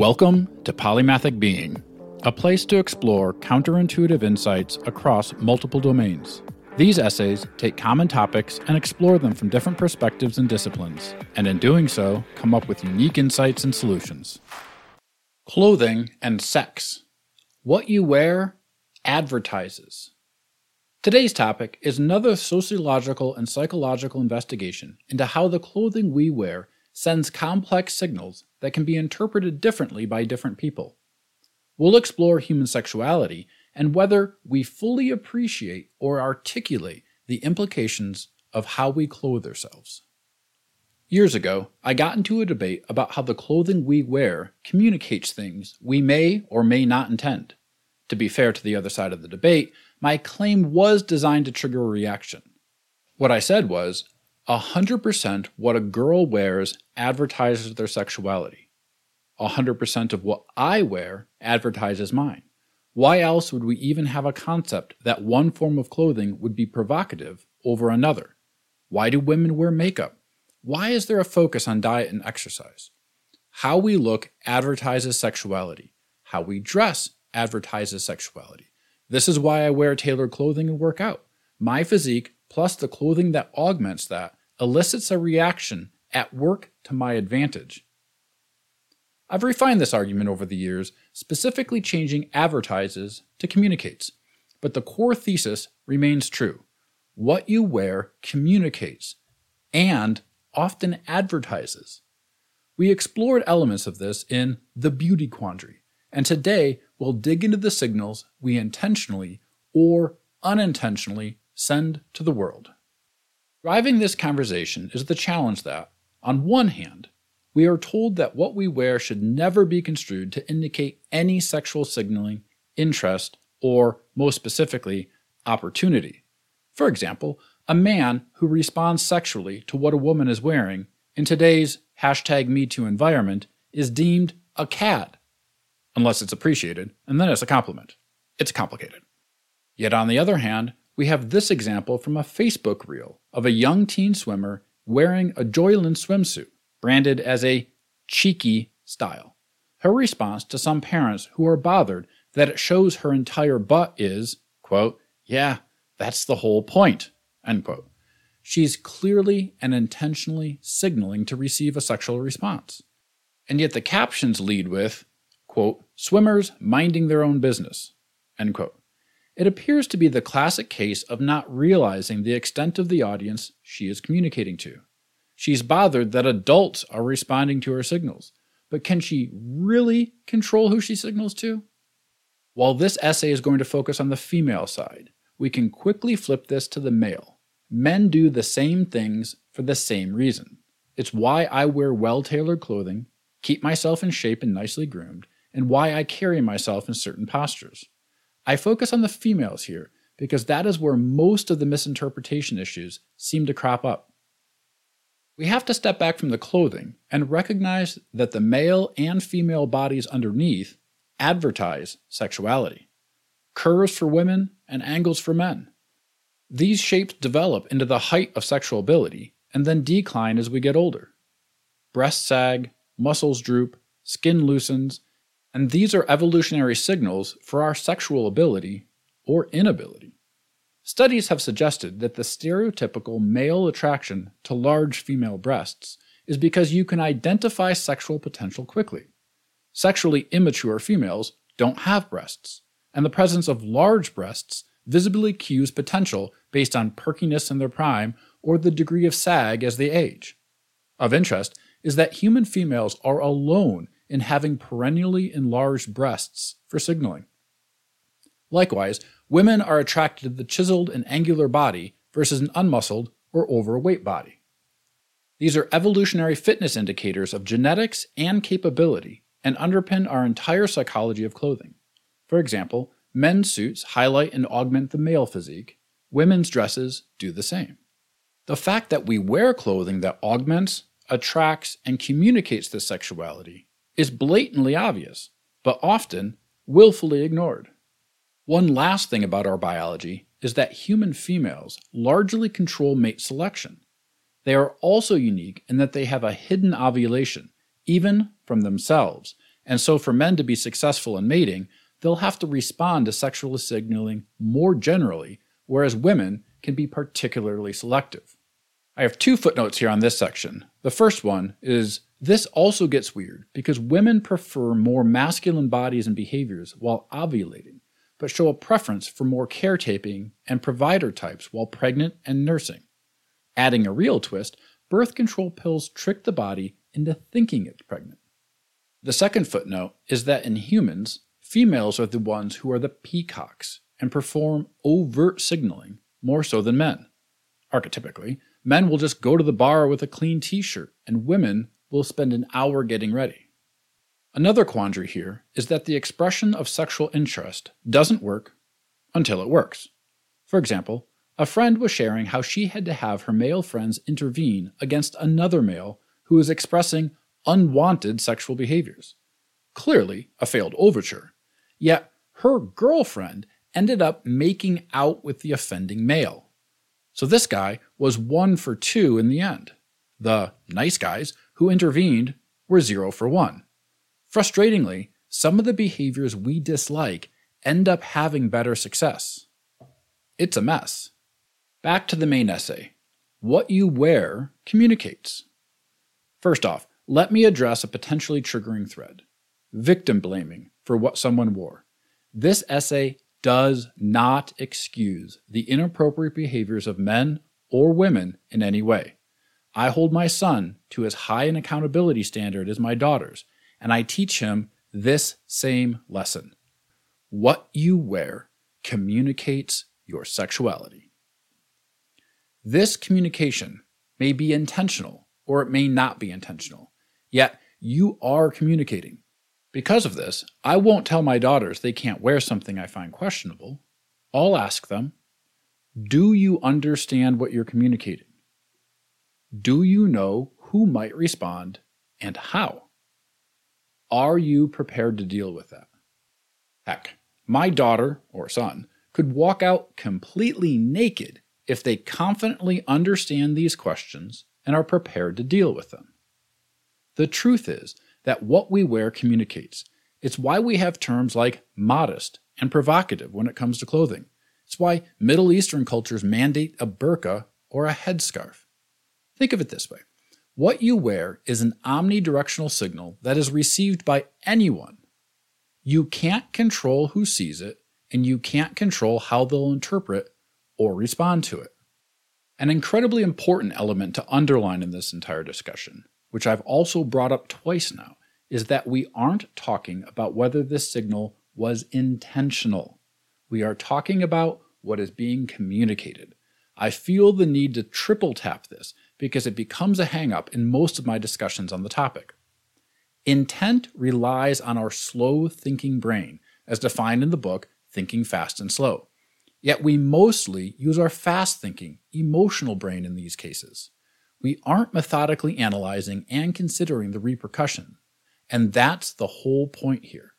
Welcome to Polymathic Being, a place to explore counterintuitive insights across multiple domains. These essays take common topics and explore them from different perspectives and disciplines, and in doing so, come up with unique insights and solutions. Clothing and sex. What you wear advertises. Today's topic is another sociological and psychological investigation into how the clothing we wear sends complex signals that can be interpreted differently by different people. We'll explore human sexuality and whether we fully appreciate or articulate the implications of how we clothe ourselves. Years ago, I got into a debate about how the clothing we wear communicates things we may or may not intend. To be fair to the other side of the debate, my claim was designed to trigger a reaction. What I said was 100% what a girl wears advertises their sexuality. 100% of what I wear advertises mine. Why else would we even have a concept that one form of clothing would be provocative over another? Why do women wear makeup? Why is there a focus on diet and exercise? How we look advertises sexuality. How we dress advertises sexuality. This is why I wear tailored clothing and work out. My physique, plus the clothing that augments that, elicits a reaction at work to my advantage. I've refined this argument over the years, specifically changing advertises to communicates, but the core thesis remains true. What you wear communicates and often advertises. We explored elements of this in The Beauty Quandary, and today we'll dig into the signals we intentionally or unintentionally send to the world. Driving this conversation is the challenge that, on one hand, we are told that what we wear should never be construed to indicate any sexual signaling, interest, or, most specifically, opportunity. For example, a man who responds sexually to what a woman is wearing in today's hashtag MeToo environment is deemed a cad, unless it's appreciated, and then it's a compliment. It's complicated. Yet on the other hand, we have this example from a Facebook reel of a young teen swimmer wearing a Jolyn swimsuit, branded as a cheeky style. Her response to some parents who are bothered that it shows her entire butt is, quote, yeah, that's the whole point, end quote. She's clearly and intentionally signaling to receive a sexual response. And yet the captions lead with, quote, swimmers minding their own business, end quote. It appears to be the classic case of not realizing the extent of the audience she is communicating to. She's bothered that adults are responding to her signals, but can she really control who she signals to? While this essay is going to focus on the female side, we can quickly flip this to the male. Men do the same things for the same reason. It's why I wear well tailored clothing, keep myself in shape and nicely groomed, and why I carry myself in certain postures. I focus on the females here because that is where most of the misinterpretation issues seem to crop up. We have to step back from the clothing and recognize that the male and female bodies underneath advertise sexuality curves for women and angles for men. These shapes develop into the height of sexual ability and then decline as we get older. Breasts sag, muscles droop, skin loosens, and these are evolutionary signals for our sexual ability or inability. Studies have suggested that the stereotypical male attraction to large female breasts is because you can identify sexual potential quickly. Sexually immature females don't have breasts, and the presence of large breasts visibly cues potential based on perkiness in their prime or the degree of sag as they age. Of interest is that human females are alone in having perennially enlarged breasts for signaling. Likewise, women are attracted to the chiseled and angular body versus an unmuscled or overweight body. These are evolutionary fitness indicators of genetics and capability and underpin our entire psychology of clothing. For example, men's suits highlight and augment the male physique, women's dresses do the same. The fact that we wear clothing that augments, attracts, and communicates this sexuality is blatantly obvious, but often willfully ignored. One last thing about our biology is that human females largely control mate selection. They are also unique in that they have a hidden ovulation, even from themselves, And so, for men to be successful in mating, they'll have to respond to sexual signaling more generally, whereas women can be particularly selective. I have two footnotes here on this section. The first one is this also gets weird because women prefer more masculine bodies and behaviors while ovulating, but show a preference for more caretaking and provider types while pregnant and nursing. Adding a real twist, birth control pills trick the body into thinking it's pregnant. The second footnote is that in humans, females are the ones who are the peacocks and perform overt signaling more so than men. Archetypically, men will just go to the bar with a clean t shirt, and women will spend an hour getting ready. Another quandary here is that the expression of sexual interest doesn't work until it works. For example, a friend was sharing how she had to have her male friends intervene against another male who was expressing unwanted sexual behaviors. Clearly, a failed overture. Yet, her girlfriend ended up making out with the offending male. So this guy was one for two in the end. The nice guys who intervened were zero for one. Frustratingly, some of the behaviors we dislike end up having better success. It's a mess. Back to the main essay. What you wear communicates. First off, let me address a potentially triggering thread victim blaming for what someone wore. This essay does not excuse the inappropriate behaviors of men or women in any way. I hold my son to as high an accountability standard as my daughters, and I teach him this same lesson. What you wear communicates your sexuality. This communication may be intentional or it may not be intentional, yet you are communicating. Because of this, I won't tell my daughters they can't wear something I find questionable. I'll ask them, Do you understand what you're communicating? Do you know who might respond and how? Are you prepared to deal with that? Heck, my daughter or son could walk out completely naked if they confidently understand these questions and are prepared to deal with them. The truth is that what we wear communicates. It's why we have terms like modest and provocative when it comes to clothing. It's why Middle Eastern cultures mandate a burqa or a headscarf. Think of it this way what you wear is an omnidirectional signal that is received by anyone. You can't control who sees it, and you can't control how they'll interpret or respond to it. An incredibly important element to underline in this entire discussion, which I've also brought up twice now, is that we aren't talking about whether this signal was intentional. We are talking about what is being communicated. I feel the need to triple tap this because it becomes a hangup in most of my discussions on the topic. Intent relies on our slow thinking brain, as defined in the book Thinking Fast and Slow. Yet we mostly use our fast thinking, emotional brain in these cases. We aren't methodically analyzing and considering the repercussion. And that's the whole point here.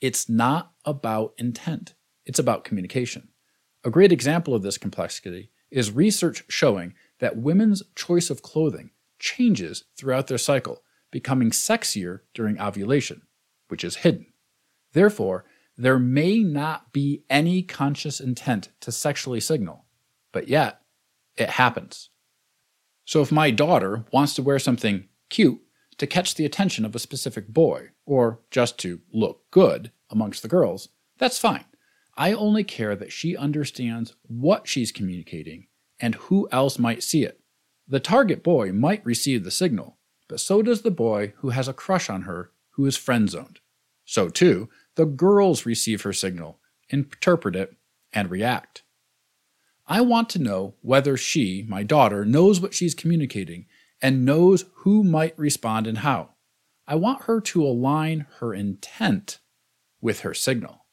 It's not about intent, it's about communication. A great example of this complexity is research showing that women's choice of clothing changes throughout their cycle, becoming sexier during ovulation, which is hidden. Therefore, there may not be any conscious intent to sexually signal, but yet it happens. So if my daughter wants to wear something cute to catch the attention of a specific boy, or just to look good amongst the girls, that's fine. I only care that she understands what she's communicating and who else might see it. The target boy might receive the signal, but so does the boy who has a crush on her who is friend zoned. So, too, the girls receive her signal, interpret it, and react. I want to know whether she, my daughter, knows what she's communicating and knows who might respond and how. I want her to align her intent with her signal.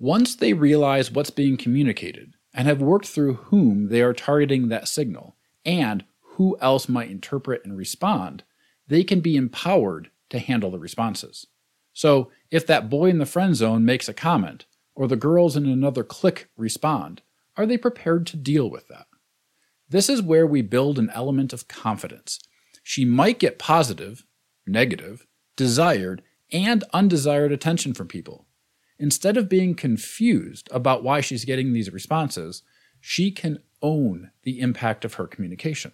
Once they realize what's being communicated and have worked through whom they are targeting that signal and who else might interpret and respond, they can be empowered to handle the responses. So, if that boy in the friend zone makes a comment, or the girls in another clique respond, are they prepared to deal with that? This is where we build an element of confidence. She might get positive, negative, desired, and undesired attention from people. Instead of being confused about why she's getting these responses, she can own the impact of her communication.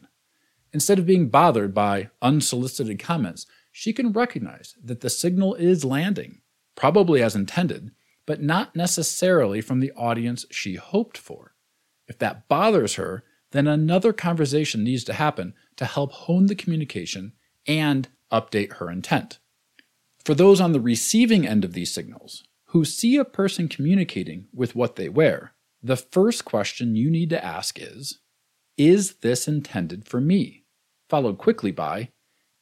Instead of being bothered by unsolicited comments, she can recognize that the signal is landing, probably as intended, but not necessarily from the audience she hoped for. If that bothers her, then another conversation needs to happen to help hone the communication and update her intent. For those on the receiving end of these signals, who see a person communicating with what they wear, the first question you need to ask is Is this intended for me? Followed quickly by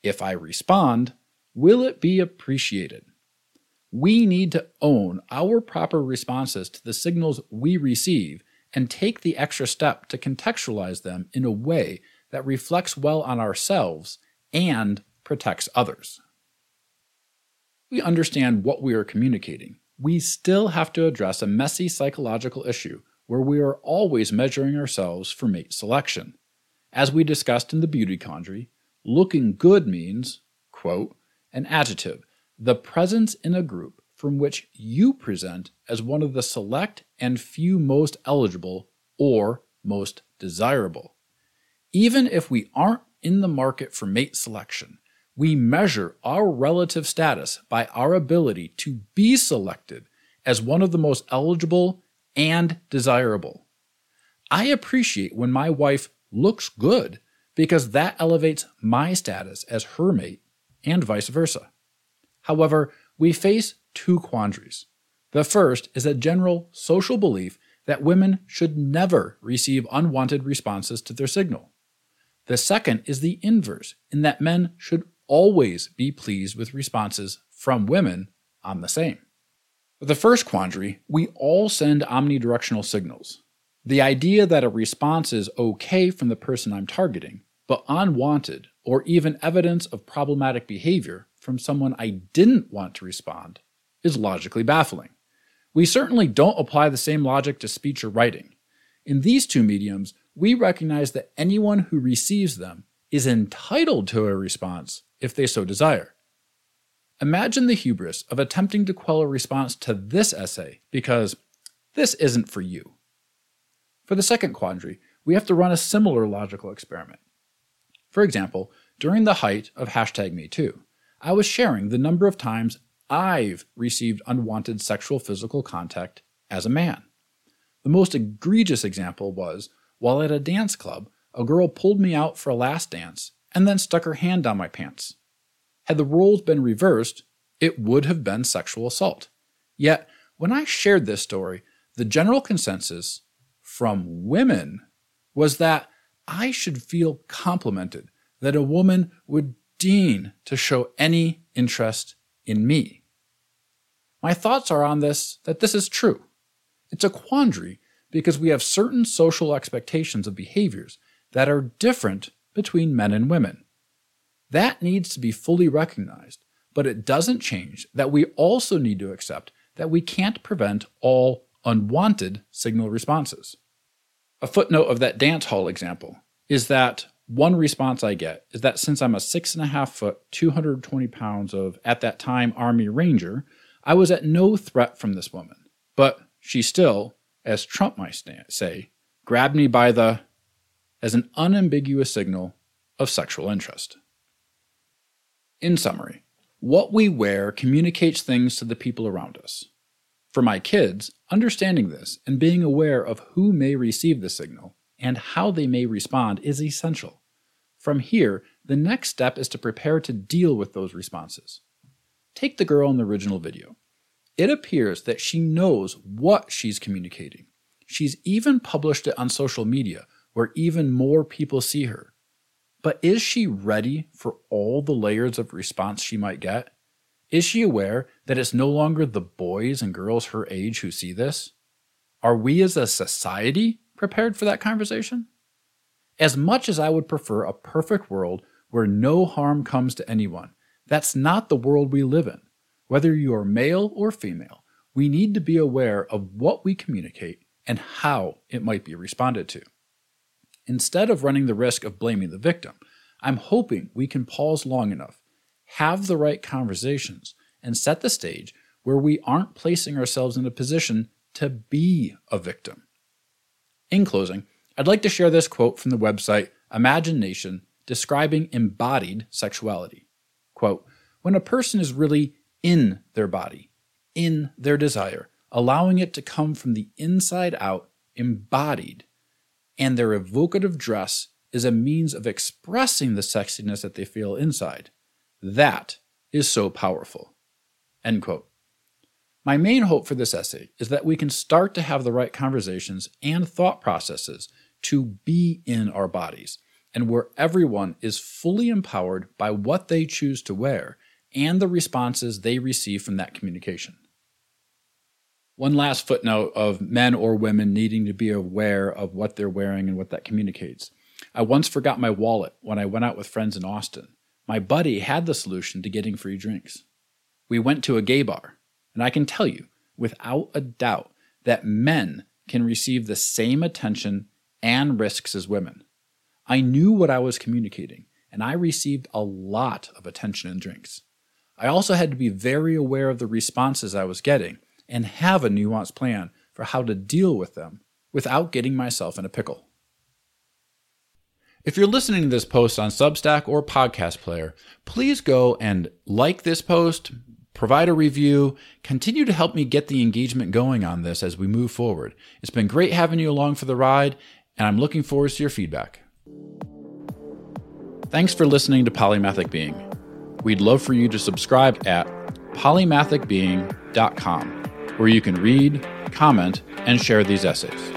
If I respond, will it be appreciated? We need to own our proper responses to the signals we receive and take the extra step to contextualize them in a way that reflects well on ourselves and protects others. We understand what we are communicating. We still have to address a messy psychological issue where we are always measuring ourselves for mate selection. As we discussed in the beauty quandary, looking good means, quote, an adjective, the presence in a group from which you present as one of the select and few most eligible or most desirable. Even if we aren't in the market for mate selection, we measure our relative status by our ability to be selected as one of the most eligible and desirable. I appreciate when my wife looks good because that elevates my status as her mate and vice versa. However, we face two quandaries. The first is a general social belief that women should never receive unwanted responses to their signal. The second is the inverse, in that men should always be pleased with responses from women on the same. For the first quandary, we all send omnidirectional signals. The idea that a response is okay from the person I'm targeting, but unwanted or even evidence of problematic behavior from someone I didn't want to respond is logically baffling. We certainly don't apply the same logic to speech or writing. In these two mediums, we recognize that anyone who receives them is entitled to a response if they so desire. Imagine the hubris of attempting to quell a response to this essay because this isn't for you. For the second quandary, we have to run a similar logical experiment. For example, during the height of hashtag MeToo, I was sharing the number of times I've received unwanted sexual physical contact as a man. The most egregious example was while at a dance club, a girl pulled me out for a last dance and then stuck her hand down my pants. Had the roles been reversed, it would have been sexual assault. Yet, when I shared this story, the general consensus from women was that I should feel complimented that a woman would deign to show any interest in me. My thoughts are on this that this is true. It's a quandary because we have certain social expectations of behaviors that are different between men and women. That needs to be fully recognized, but it doesn't change that we also need to accept that we can't prevent all unwanted signal responses. A footnote of that dance hall example is that one response I get is that since I'm a six and a half foot, 220 pounds of, at that time, Army Ranger, I was at no threat from this woman. But she still, as Trump might say, grabbed me by the, as an unambiguous signal of sexual interest. In summary, what we wear communicates things to the people around us. For my kids, understanding this and being aware of who may receive the signal and how they may respond is essential. From here, the next step is to prepare to deal with those responses. Take the girl in the original video. It appears that she knows what she's communicating. She's even published it on social media where even more people see her. But is she ready for all the layers of response she might get? Is she aware that it's no longer the boys and girls her age who see this? Are we as a society prepared for that conversation? As much as I would prefer a perfect world where no harm comes to anyone, that's not the world we live in. Whether you are male or female, we need to be aware of what we communicate and how it might be responded to. Instead of running the risk of blaming the victim, I'm hoping we can pause long enough, have the right conversations, and set the stage where we aren't placing ourselves in a position to be a victim. In closing, I'd like to share this quote from the website Imagine Nation describing embodied sexuality. Quote, when a person is really in their body, in their desire, allowing it to come from the inside out, embodied, and their evocative dress is a means of expressing the sexiness that they feel inside. That is so powerful. End quote. My main hope for this essay is that we can start to have the right conversations and thought processes to be in our bodies, and where everyone is fully empowered by what they choose to wear and the responses they receive from that communication. One last footnote of men or women needing to be aware of what they're wearing and what that communicates. I once forgot my wallet when I went out with friends in Austin. My buddy had the solution to getting free drinks. We went to a gay bar, and I can tell you, without a doubt, that men can receive the same attention and risks as women. I knew what I was communicating, and I received a lot of attention and drinks. I also had to be very aware of the responses I was getting and have a nuanced plan for how to deal with them without getting myself in a pickle. If you're listening to this post on Substack or Podcast Player, please go and like this post, provide a review, continue to help me get the engagement going on this as we move forward. It's been great having you along for the ride, and I'm looking forward to your feedback. Thanks for listening to Polymathic Being. We'd love for you to subscribe at polymathicbeing.com, where you can read, comment, and share these essays.